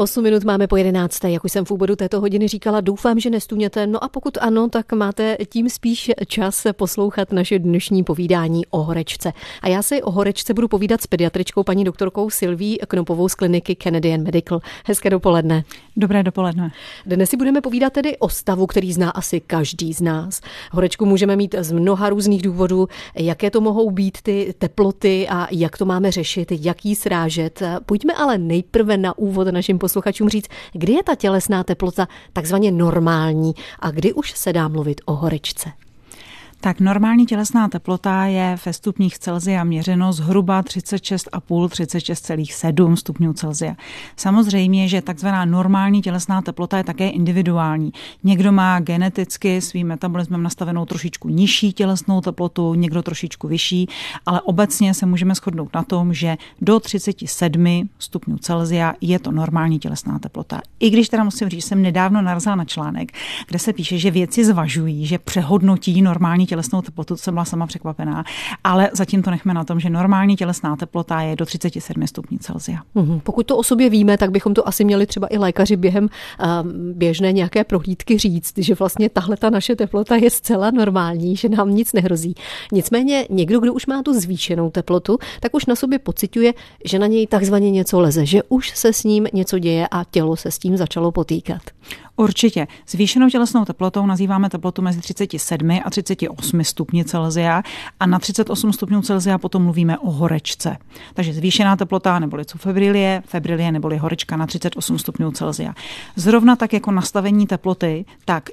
8 minut máme po 11. Jak už jsem v úvodu této hodiny říkala, doufám, že nestůněte. No a pokud ano, tak máte tím spíš čas poslouchat naše dnešní povídání o horečce. A já si o horečce budu povídat s pediatričkou paní doktorkou Silví Knopovou z kliniky Kennedy Medical. Hezké dopoledne. Dobré dopoledne. Dnes si budeme povídat tedy o stavu, který zná asi každý z nás. Horečku můžeme mít z mnoha různých důvodů. Jaké to mohou být ty teploty a jak to máme řešit, jak jí srážet. Pojďme ale nejprve na úvod našim posluchačům říct, kdy je ta tělesná teplota takzvaně normální a kdy už se dá mluvit o horečce. Tak normální tělesná teplota je ve stupních Celsia měřeno zhruba 36,5-36,7 stupňů Celsia. Samozřejmě, že takzvaná normální tělesná teplota je také individuální. Někdo má geneticky svým metabolismem nastavenou trošičku nižší tělesnou teplotu, někdo trošičku vyšší, ale obecně se můžeme shodnout na tom, že do 37 stupňů Celsia je to normální tělesná teplota. I když teda musím říct, jsem nedávno narazila na článek, kde se píše, že věci zvažují, že přehodnotí normální tělesnou teplotu, to jsem byla sama překvapená, ale zatím to nechme na tom, že normální tělesná teplota je do 37 stupňů Celsia. Mhm. Pokud to o sobě víme, tak bychom to asi měli třeba i lékaři během uh, běžné nějaké prohlídky říct, že vlastně tahle ta naše teplota je zcela normální, že nám nic nehrozí. Nicméně někdo, kdo už má tu zvýšenou teplotu, tak už na sobě pociťuje, že na něj takzvaně něco leze, že už se s ním něco děje a tělo se s tím začalo potýkat. Určitě. Zvýšenou tělesnou teplotou nazýváme teplotu mezi 37 a 38 stupni Celsia a na 38 stupňů Celsia potom mluvíme o horečce. Takže zvýšená teplota neboli co febrilie, febrilie neboli horečka na 38 stupňů Celsia. Zrovna tak jako nastavení teploty, tak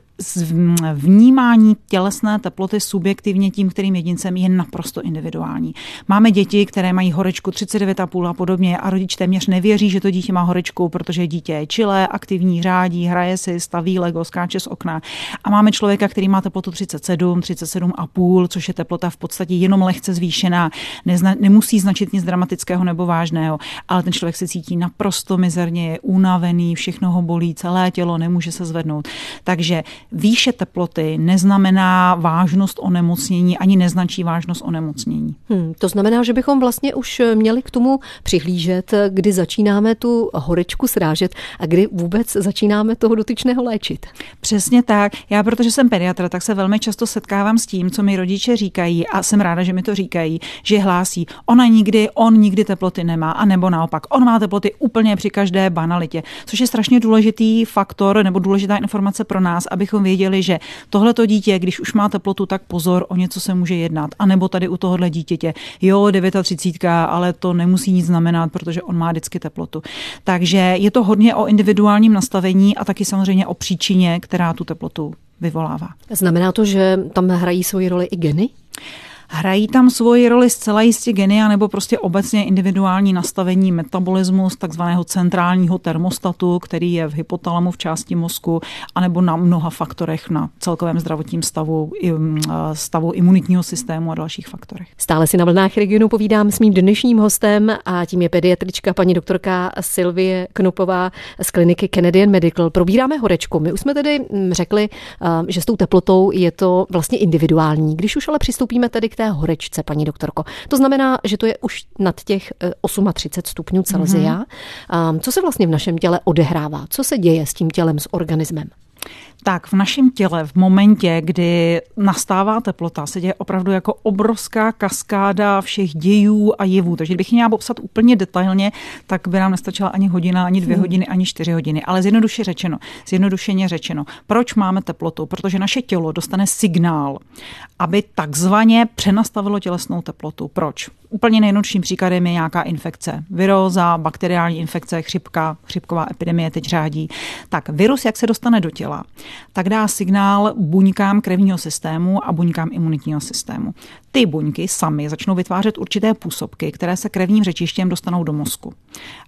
vnímání tělesné teploty subjektivně tím, kterým jedincem je naprosto individuální. Máme děti, které mají horečku 39,5 a podobně a rodič téměř nevěří, že to dítě má horečku, protože dítě je čilé, aktivní, řádí, hraje si, staví Lego, skáče z okna. A máme člověka, který má teplotu 37, 37,5, což je teplota v podstatě jenom lehce zvýšená. Nezna, nemusí značit nic dramatického nebo vážného, ale ten člověk se cítí naprosto mizerně, je unavený, všechno ho bolí, celé tělo, nemůže se zvednout. Takže výše teploty neznamená vážnost onemocnění, ani neznačí vážnost onemocnění. Hmm, to znamená, že bychom vlastně už měli k tomu přihlížet, kdy začínáme tu horečku srážet a kdy vůbec začínáme toho dotyčného léčit. Přesně tak. Já, protože jsem pediatr, tak se velmi často setkávám s tím, co mi rodiče říkají a jsem ráda, že mi to říkají, že hlásí, ona nikdy, on nikdy teploty nemá, a nebo naopak, on má teploty úplně při každé banalitě, což je strašně důležitý faktor nebo důležitá informace pro nás, abychom věděli, že tohleto dítě, když už má teplotu, tak pozor, o něco se může jednat. A nebo tady u tohohle dítěte, jo, 39, ale to nemusí nic znamenat, protože on má vždycky teplotu. Takže je to hodně o individuálním nastavení a taky samozřejmě o příčině, která tu teplotu vyvolává. Znamená to, že tam hrají svoji roli i geny? Hrají tam svoji roli zcela jistě geny, nebo prostě obecně individuální nastavení metabolismu z takzvaného centrálního termostatu, který je v hypotalamu v části mozku, anebo na mnoha faktorech na celkovém zdravotním stavu, mm, stavu imunitního systému a dalších faktorech. Stále si na vlnách regionu povídám s mým dnešním hostem a tím je pediatrička paní doktorka Silvie Knopová z kliniky Canadian Medical. Probíráme horečku. My už jsme tedy mm, řekli, že s tou teplotou je to vlastně individuální. Když už ale přistoupíme tedy k té horečce, paní doktorko. To znamená, že to je už nad těch 38 eh, stupňů Celsia. Mm-hmm. Co se vlastně v našem těle odehrává? Co se děje s tím tělem, s organismem? Tak v našem těle v momentě, kdy nastává teplota, se děje opravdu jako obrovská kaskáda všech dějů a jevů. Takže kdybych měla popsat úplně detailně, tak by nám nestačila ani hodina, ani dvě hmm. hodiny, ani čtyři hodiny. Ale zjednoduše řečeno, zjednodušeně řečeno, proč máme teplotu? Protože naše tělo dostane signál, aby takzvaně přenastavilo tělesnou teplotu. Proč? Úplně nejjednodušším příkladem je nějaká infekce. Viróza, bakteriální infekce, chřipka, chřipková epidemie teď řádí. Tak virus, jak se dostane do těla, tak dá signál buňkám krevního systému a buňkám imunitního systému. Ty buňky sami začnou vytvářet určité působky, které se krevním řečištěm dostanou do mozku.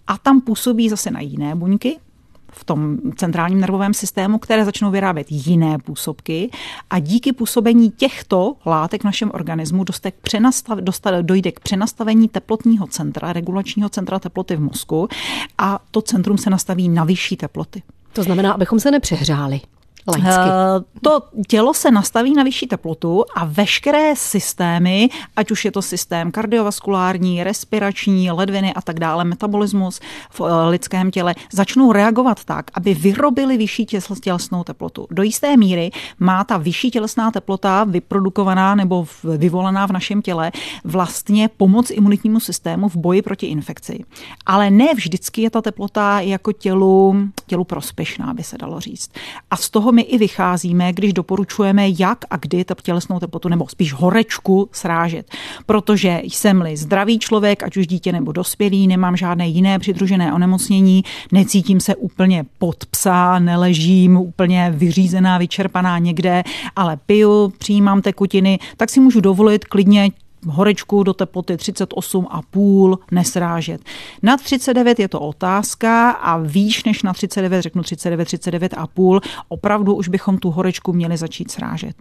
A tam působí zase na jiné buňky, v tom centrálním nervovém systému, které začnou vyrábět jiné působky a díky působení těchto látek v našem organismu dojde k přenastavení teplotního centra, regulačního centra teploty v mozku a to centrum se nastaví na vyšší teploty. To znamená, abychom se nepřehřáli. Laicky. To tělo se nastaví na vyšší teplotu a veškeré systémy, ať už je to systém kardiovaskulární, respirační, ledviny a tak dále, metabolismus v lidském těle, začnou reagovat tak, aby vyrobili vyšší tělesnou teplotu. Do jisté míry má ta vyšší tělesná teplota vyprodukovaná nebo vyvolaná v našem těle vlastně pomoc imunitnímu systému v boji proti infekci. Ale ne vždycky je ta teplota jako tělu, tělu prospěšná, by se dalo říct. A z toho my i vycházíme, když doporučujeme, jak a kdy ta tělesnou teplotu nebo spíš horečku srážet. Protože jsem-li zdravý člověk, ať už dítě nebo dospělý, nemám žádné jiné přidružené onemocnění, necítím se úplně pod psa, neležím úplně vyřízená, vyčerpaná někde, ale piju, přijímám tekutiny, tak si můžu dovolit klidně horečku do teploty 38,5 nesrážet. Nad 39 je to otázka a výš než na 39, řeknu 39, 39,5, opravdu už bychom tu horečku měli začít srážet.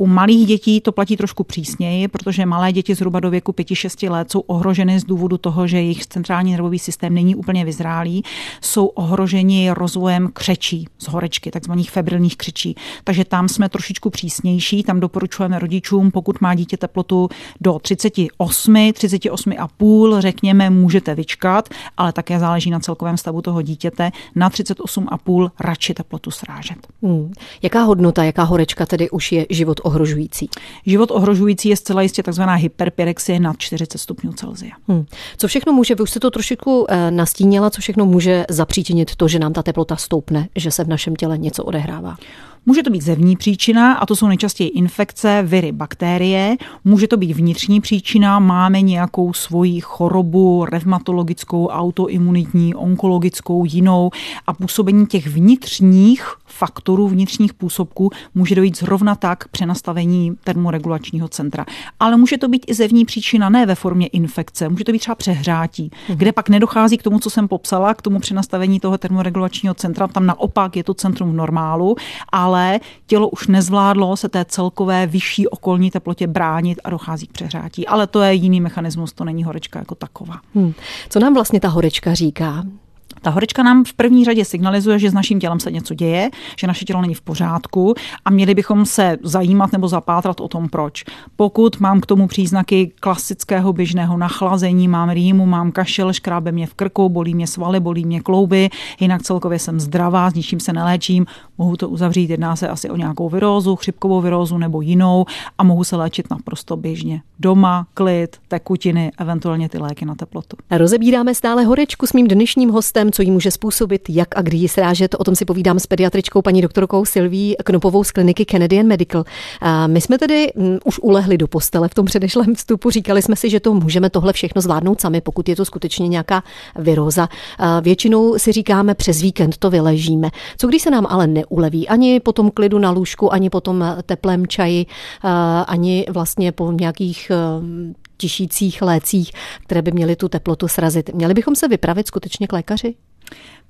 U malých dětí to platí trošku přísněji, protože malé děti zhruba do věku 5-6 let jsou ohroženy z důvodu toho, že jejich centrální nervový systém není úplně vyzrálý, jsou ohroženi rozvojem křečí z horečky, takzvaných febrilních křečí. Takže tam jsme trošičku přísnější, tam doporučujeme rodičům, pokud má dítě teplotu do 38, 38,5, řekněme, můžete vyčkat, ale také záleží na celkovém stavu toho dítěte, na 38,5 radši teplotu srážet. Hmm. Jaká hodnota, jaká horečka tedy už je život ohrožující? Život ohrožující je zcela jistě takzvaná hyperpyrexie nad 40 stupňů Celsia. Hmm. Co všechno může, vy už jste to trošičku eh, nastínila, co všechno může zapříčinit to, že nám ta teplota stoupne, že se v našem těle něco odehrává? Může to být zevní příčina, a to jsou nejčastěji infekce, viry, bakterie. Může to být vnitřní příčina, máme nějakou svoji chorobu revmatologickou, autoimunitní, onkologickou, jinou a působení těch vnitřních faktorů, vnitřních působků může dojít zrovna tak k přenastavení termoregulačního centra. Ale může to být i zevní příčina, ne ve formě infekce, může to být třeba přehrátí, mhm. kde pak nedochází k tomu, co jsem popsala, k tomu přenastavení toho termoregulačního centra, tam naopak je to centrum v normálu, ale ale tělo už nezvládlo se té celkové vyšší okolní teplotě bránit a dochází k přehrátí. Ale to je jiný mechanismus, to není horečka jako taková. Hmm. Co nám vlastně ta horečka říká? Ta horečka nám v první řadě signalizuje, že s naším tělem se něco děje, že naše tělo není v pořádku a měli bychom se zajímat nebo zapátrat o tom, proč. Pokud mám k tomu příznaky klasického běžného nachlazení, mám rýmu, mám kašel, škrábe mě v krku, bolí mě svaly, bolí mě klouby, jinak celkově jsem zdravá, s ničím se neléčím, mohu to uzavřít, jedná se asi o nějakou virózu, chřipkovou virózu nebo jinou a mohu se léčit naprosto běžně. Doma, klid, tekutiny, eventuálně ty léky na teplotu. Rozebíráme stále horečku s mým dnešním hostem co jí může způsobit, jak a kdy ji srážet. O tom si povídám s pediatričkou paní doktorkou Silví Knopovou z kliniky Canadian Medical. A my jsme tedy m, už ulehli do postele v tom předešlém vstupu. Říkali jsme si, že to můžeme tohle všechno zvládnout sami, pokud je to skutečně nějaká viróza. A většinou si říkáme, přes víkend to vyležíme. Co když se nám ale neuleví? Ani po tom klidu na lůžku, ani po tom teplém čaji, ani vlastně po nějakých tišících lécích, které by měly tu teplotu srazit. Měli bychom se vypravit skutečně k lékaři?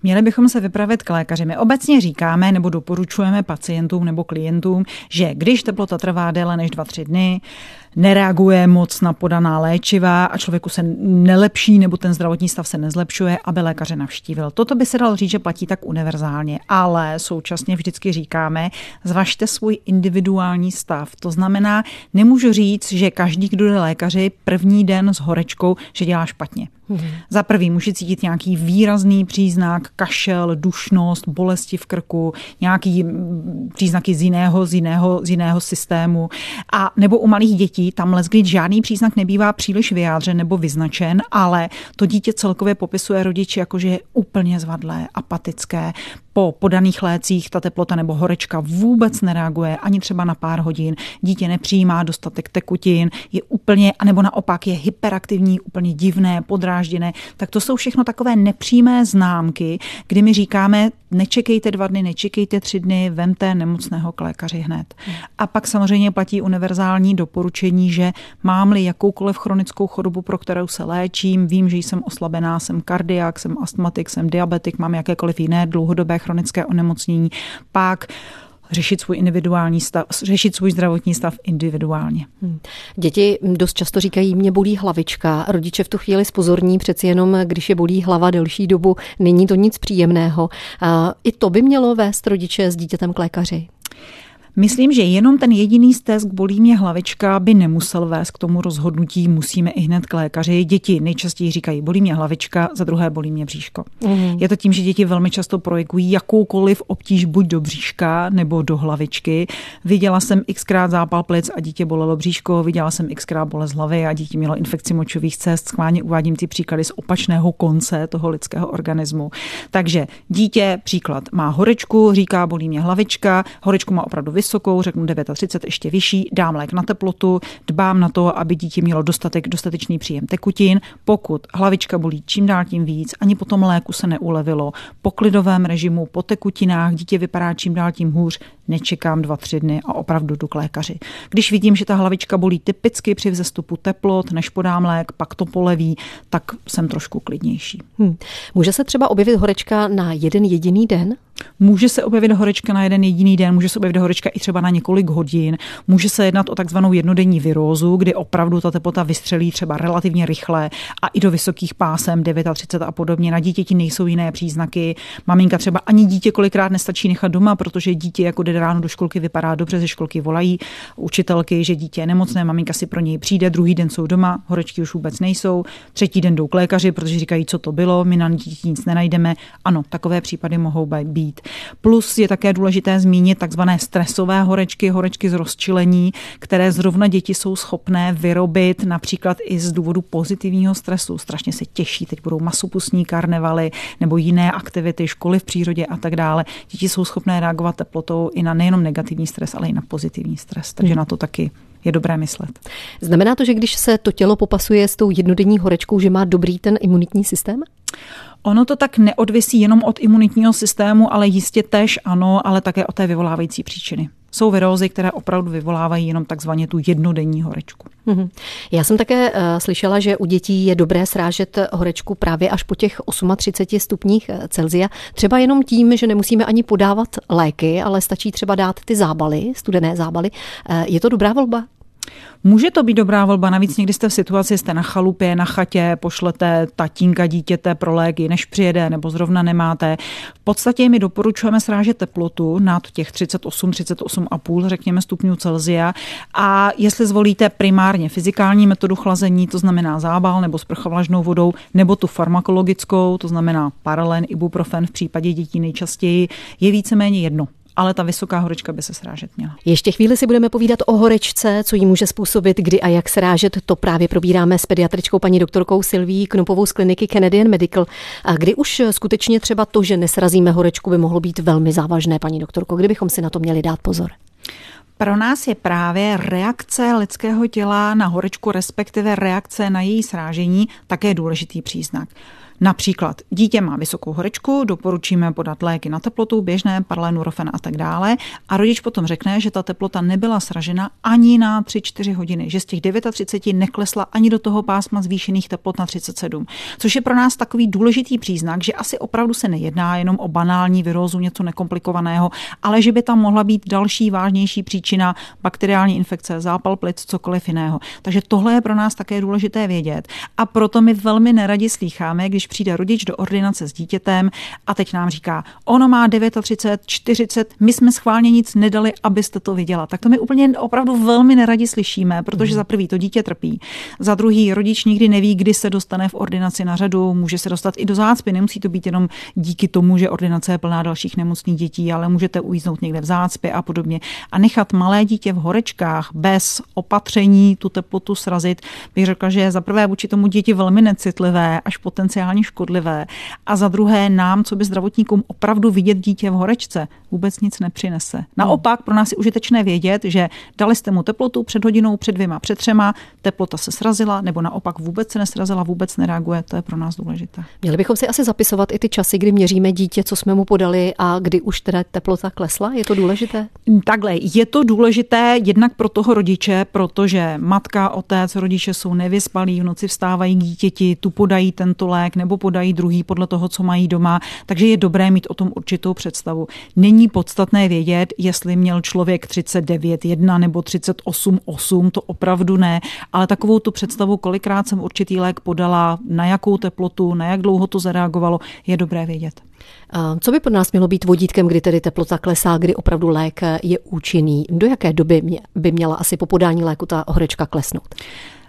Měli bychom se vypravit k lékaři. My obecně říkáme nebo doporučujeme pacientům nebo klientům, že když teplota trvá déle než 2-3 dny, nereaguje moc na podaná léčiva a člověku se nelepší nebo ten zdravotní stav se nezlepšuje, aby lékaře navštívil. Toto by se dalo říct, že platí tak univerzálně, ale současně vždycky říkáme, zvažte svůj individuální stav. To znamená, nemůžu říct, že každý, kdo jde lékaři první den s horečkou, že dělá špatně. Hmm. Za prvý může cítit nějaký výrazný příznak, kašel, dušnost, bolesti v krku, nějaký příznaky z jiného, z jiného, z jiného systému. A nebo u malých dětí tam kdy žádný příznak nebývá příliš vyjádřen nebo vyznačen, ale to dítě celkově popisuje rodiči jako, že je úplně zvadlé, apatické, po podaných lécích ta teplota nebo horečka vůbec nereaguje ani třeba na pár hodin, dítě nepřijímá dostatek tekutin, je úplně, anebo naopak je hyperaktivní, úplně divné, podrážděné, tak to jsou všechno takové nepřímé známky, kdy my říkáme, nečekejte dva dny, nečekejte tři dny, vemte nemocného k lékaři hned. A pak samozřejmě platí univerzální doporučení, že mám-li jakoukoliv chronickou chorobu, pro kterou se léčím, vím, že jsem oslabená, jsem kardiak, jsem astmatik, jsem diabetik, mám jakékoliv jiné dlouhodobé chronické onemocnění, pak řešit svůj individuální stav, řešit svůj zdravotní stav individuálně. Hmm. Děti dost často říkají, mě bolí hlavička. Rodiče v tu chvíli spozorní, přeci jenom, když je bolí hlava delší dobu, není to nic příjemného. I to by mělo vést rodiče s dítětem k lékaři. Myslím, že jenom ten jediný stesk bolí mě hlavička by nemusel vést k tomu rozhodnutí, musíme i hned k lékaři. Děti nejčastěji říkají, bolí mě hlavička, za druhé bolí mě bříško. Mm. Je to tím, že děti velmi často projekují jakoukoliv obtíž buď do bříška nebo do hlavičky. Viděla jsem xkrát zápal plic a dítě bolelo bříško, viděla jsem xkrát bolest hlavy a dítě mělo infekci močových cest. Schválně uvádím ty příklady z opačného konce toho lidského organismu. Takže dítě, příklad, má horečku, říká, bolí mě hlavička, horečku má opravdu vysokou, řeknu 39, ještě vyšší, dám lék na teplotu, dbám na to, aby dítě mělo dostatek, dostatečný příjem tekutin. Pokud hlavička bolí čím dál tím víc, ani po tom léku se neulevilo, po klidovém režimu, po tekutinách, dítě vypadá čím dál tím hůř, nečekám dva, tři dny a opravdu jdu k lékaři. Když vidím, že ta hlavička bolí typicky při vzestupu teplot, než podám lék, pak to poleví, tak jsem trošku klidnější. Hmm. Může se třeba objevit horečka na jeden jediný den? Může se objevit horečka na jeden jediný den, může se objevit horečka i třeba na několik hodin. Může se jednat o takzvanou jednodenní virózu, kdy opravdu ta teplota vystřelí třeba relativně rychle a i do vysokých pásem 39 a podobně. Na dítěti nejsou jiné příznaky. Maminka třeba ani dítě kolikrát nestačí nechat doma, protože dítě jako jde ráno do školky vypadá dobře, ze školky volají učitelky, že dítě je nemocné, maminka si pro něj přijde, druhý den jsou doma, horečky už vůbec nejsou, třetí den jdou k lékaři, protože říkají, co to bylo, my na dítě nic nenajdeme. Ano, takové případy mohou být být. Plus je také důležité zmínit takzvané stresové horečky, horečky z rozčilení, které zrovna děti jsou schopné vyrobit například i z důvodu pozitivního stresu. Strašně se těší, teď budou masopustní karnevaly nebo jiné aktivity, školy v přírodě a tak dále. Děti jsou schopné reagovat teplotou i na nejenom negativní stres, ale i na pozitivní stres. Takže hmm. na to taky je dobré myslet. Znamená to, že když se to tělo popasuje s tou jednodenní horečkou, že má dobrý ten imunitní systém? Ono to tak neodvisí jenom od imunitního systému, ale jistě tež ano, ale také o té vyvolávající příčiny. Jsou virózy, které opravdu vyvolávají jenom takzvaně tu jednodenní horečku. Mm-hmm. Já jsem také uh, slyšela, že u dětí je dobré srážet horečku právě až po těch 38 stupních eh, Celzia. Třeba jenom tím, že nemusíme ani podávat léky, ale stačí třeba dát ty zábaly, studené zábaly. Uh, je to dobrá volba? Může to být dobrá volba, navíc někdy jste v situaci, jste na chalupě, na chatě, pošlete tatínka dítěte pro léky, než přijede, nebo zrovna nemáte. V podstatě my doporučujeme srážet teplotu nad těch 38, 38,5, řekněme, stupňů Celzia. A jestli zvolíte primárně fyzikální metodu chlazení, to znamená zábal nebo sprchovlažnou vodou, nebo tu farmakologickou, to znamená paralen, ibuprofen v případě dětí nejčastěji, je víceméně jedno ale ta vysoká horečka by se srážet měla. Ještě chvíli si budeme povídat o horečce, co jí může způsobit, kdy a jak srážet. To právě probíráme s pediatričkou paní doktorkou Silví Knupovou z kliniky Canadian Medical. A kdy už skutečně třeba to, že nesrazíme horečku, by mohlo být velmi závažné, paní doktorko, kdybychom si na to měli dát pozor? Pro nás je právě reakce lidského těla na horečku, respektive reakce na její srážení, také důležitý příznak. Například dítě má vysokou horečku, doporučíme podat léky na teplotu, běžné, parlenurofen a tak dále. A rodič potom řekne, že ta teplota nebyla sražena ani na 3-4 hodiny, že z těch 39 neklesla ani do toho pásma zvýšených teplot na 37. Což je pro nás takový důležitý příznak, že asi opravdu se nejedná jenom o banální virózu, něco nekomplikovaného, ale že by tam mohla být další vážnější příčina bakteriální infekce, zápal plic, cokoliv jiného. Takže tohle je pro nás také důležité vědět. A proto my velmi neradi slýcháme, když přijde rodič do ordinace s dítětem a teď nám říká, ono má 39, 40, my jsme schválně nic nedali, abyste to viděla. Tak to my úplně opravdu velmi neradi slyšíme, protože mm. za prvý to dítě trpí, za druhý rodič nikdy neví, kdy se dostane v ordinaci na řadu, může se dostat i do zácpy, nemusí to být jenom díky tomu, že ordinace je plná dalších nemocných dětí, ale můžete ujíznout někde v zácpě a podobně. A nechat malé dítě v horečkách bez opatření tu teplotu srazit, bych řekla, že je za prvé vůči tomu děti velmi necitlivé, až potenciálně potenciálně škodlivé a za druhé nám, co by zdravotníkům opravdu vidět dítě v horečce, vůbec nic nepřinese. Naopak pro nás je užitečné vědět, že dali jste mu teplotu před hodinou, před dvěma, před třema, teplota se srazila, nebo naopak vůbec se nesrazila, vůbec nereaguje, to je pro nás důležité. Měli bychom si asi zapisovat i ty časy, kdy měříme dítě, co jsme mu podali a kdy už teda teplota klesla? Je to důležité? Takhle, je to důležité jednak pro toho rodiče, protože matka, otec, rodiče jsou nevyspalí, v noci vstávají k dítěti, tu podají tento lék, nebo podají druhý podle toho, co mají doma. Takže je dobré mít o tom určitou představu. Není podstatné vědět, jestli měl člověk 39,1 nebo 38,8, to opravdu ne, ale takovou tu představu, kolikrát jsem určitý lék podala, na jakou teplotu, na jak dlouho to zareagovalo, je dobré vědět. Co by pro nás mělo být vodítkem, kdy tedy teplota klesá, kdy opravdu lék je účinný? Do jaké doby by měla asi po podání léku ta horečka klesnout?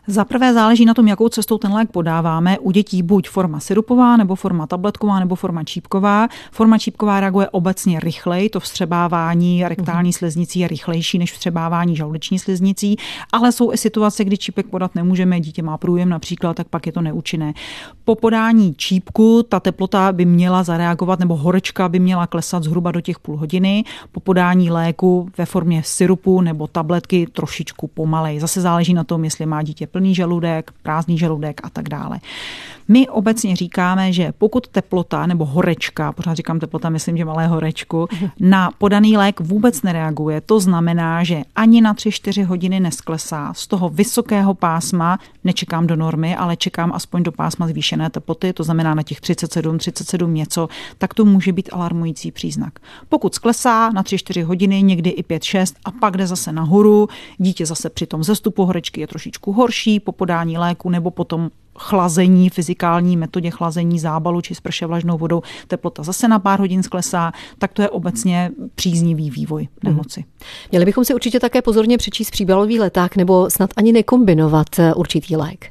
Za prvé záleží na tom, jakou cestou ten lék podáváme. U dětí buď forma syrupová, nebo forma tabletková, nebo forma čípková. Forma čípková reaguje obecně rychleji, to vstřebávání rektální sliznicí je rychlejší než vstřebávání žaludeční sliznicí, ale jsou i situace, kdy čípek podat nemůžeme, dítě má průjem například, tak pak je to neúčinné. Po podání čípku ta teplota by měla zareagovat, nebo horečka by měla klesat zhruba do těch půl hodiny. Po podání léku ve formě syrupu nebo tabletky trošičku pomalej. Zase záleží na tom, jestli má dítě plný žaludek, prázdný žaludek a tak dále. My obecně říkáme, že pokud teplota nebo horečka, pořád říkám teplota, myslím, že malé horečku, na podaný lék vůbec nereaguje, to znamená, že ani na 3-4 hodiny nesklesá. Z toho vysokého pásma nečekám do normy, ale čekám aspoň do pásma zvýšené teploty, to znamená na těch 37, 37 něco, tak to může být alarmující příznak. Pokud sklesá na 3-4 hodiny, někdy i 5-6 a pak jde zase nahoru, dítě zase při tom zestupu horečky je trošičku horší po podání léku nebo potom chlazení, fyzikální metodě chlazení zábalu či sprše vlažnou vodou teplota zase na pár hodin sklesá, tak to je obecně příznivý vývoj mhm. nemoci. Měli bychom si určitě také pozorně přečíst příbalový leták nebo snad ani nekombinovat eh, určitý lék.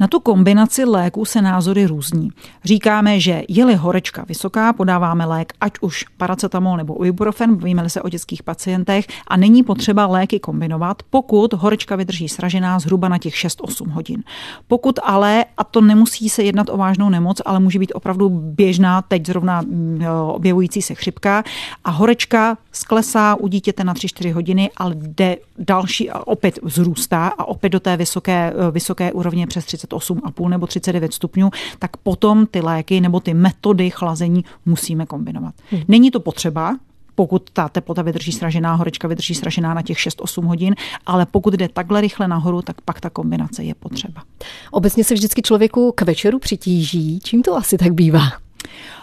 Na tu kombinaci léků se názory různí. Říkáme, že je-li horečka vysoká, podáváme lék ať už paracetamol nebo ibuprofen, bavíme se o dětských pacientech a není potřeba léky kombinovat, pokud horečka vydrží sražená zhruba na těch 6-8 hodin. Pokud ale, a to nemusí se jednat o vážnou nemoc, ale může být opravdu běžná, teď zrovna mm, objevující se chřipka a horečka sklesá u dítěte na 3-4 hodiny, ale jde další a opět vzrůstá a opět do té vysoké, vysoké úrovně přes 30 38,5 nebo 39 stupňů, tak potom ty léky nebo ty metody chlazení musíme kombinovat. Hmm. Není to potřeba, pokud ta teplota vydrží sražená, horečka vydrží sražená na těch 6-8 hodin, ale pokud jde takhle rychle nahoru, tak pak ta kombinace je potřeba. Obecně se vždycky člověku k večeru přitíží. Čím to asi tak bývá?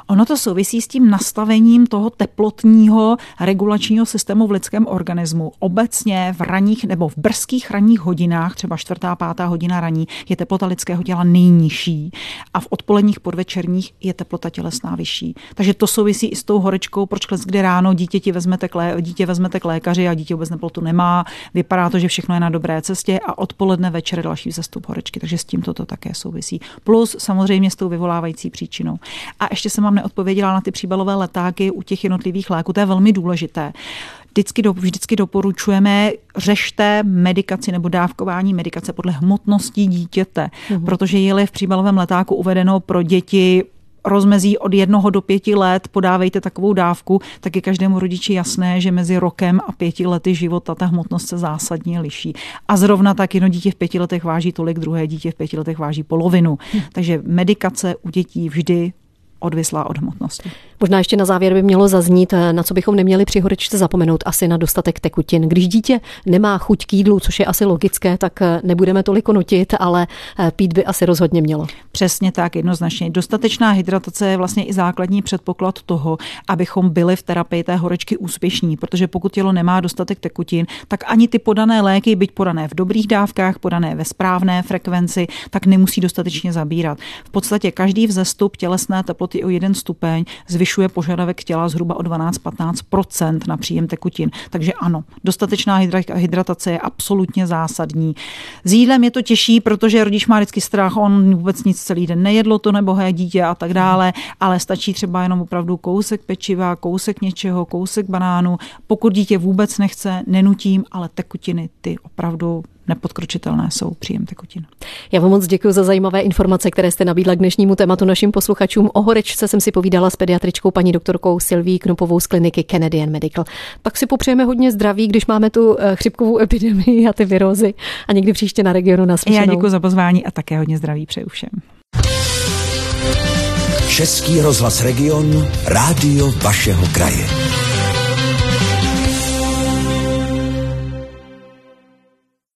Ono to souvisí s tím nastavením toho teplotního regulačního systému v lidském organismu. Obecně v raních nebo v brzkých ranních hodinách, třeba čtvrtá, pátá hodina raní, je teplota lidského těla nejnižší a v odpoledních podvečerních je teplota tělesná vyšší. Takže to souvisí i s tou horečkou, proč kde ráno dítě, vezmete k lé, dítě vezmete k lékaři a dítě vůbec teplotu nemá. Vypadá to, že všechno je na dobré cestě a odpoledne večer další vzestup horečky. Takže s tím toto také souvisí. Plus samozřejmě s tou vyvolávající příčinou. A ještě se mám neodpověděla na ty příbalové letáky u těch jednotlivých léků. To je velmi důležité. Vždycky, do, vždycky doporučujeme, řešte medikaci nebo dávkování medikace podle hmotnosti dítěte, uhum. protože je-li v příbalovém letáku uvedeno pro děti rozmezí od jednoho do pěti let podávejte takovou dávku, tak je každému rodiči jasné, že mezi rokem a pěti lety života ta hmotnost se zásadně liší. A zrovna tak jedno dítě v pěti letech váží tolik, druhé dítě v pěti letech váží polovinu. Hm. Takže medikace u dětí vždy odvislá od hmotnosti. Možná ještě na závěr by mělo zaznít, eh, na co bychom neměli při horečce zapomenout, asi na dostatek tekutin. Když dítě nemá chuť k jídlu, což je asi logické, tak eh, nebudeme toliko nutit, ale eh, pít by asi rozhodně mělo. Přesně tak, jednoznačně. Dostatečná hydratace je vlastně i základní předpoklad toho, abychom byli v terapii té horečky úspěšní, protože pokud tělo nemá dostatek tekutin, tak ani ty podané léky, byť podané v dobrých dávkách, podané ve správné frekvenci, tak nemusí dostatečně zabírat. V podstatě každý vzestup tělesné teploty o jeden stupeň zvyšuje požadavek těla zhruba o 12-15% na příjem tekutin. Takže ano, dostatečná hydratace je absolutně zásadní. S jídlem je to těžší, protože rodič má vždycky strach, on vůbec nic celý den nejedlo to nebohé dítě a tak dále, ale stačí třeba jenom opravdu kousek pečiva, kousek něčeho, kousek banánu. Pokud dítě vůbec nechce, nenutím, ale tekutiny ty opravdu nepodkročitelné jsou příjem tekutin. Já vám moc děkuji za zajímavé informace, které jste nabídla k dnešnímu tématu našim posluchačům. O horečce jsem si povídala s pediatričkou paní doktorkou Silví Knupovou z kliniky Canadian Medical. Tak si popřejeme hodně zdraví, když máme tu eh, chřipkovou epidemii a ty virózy a někdy příště na regionu na Já děkuji za pozvání a také hodně zdraví přeju všem. Český rozhlas Region, rádio vašeho kraje.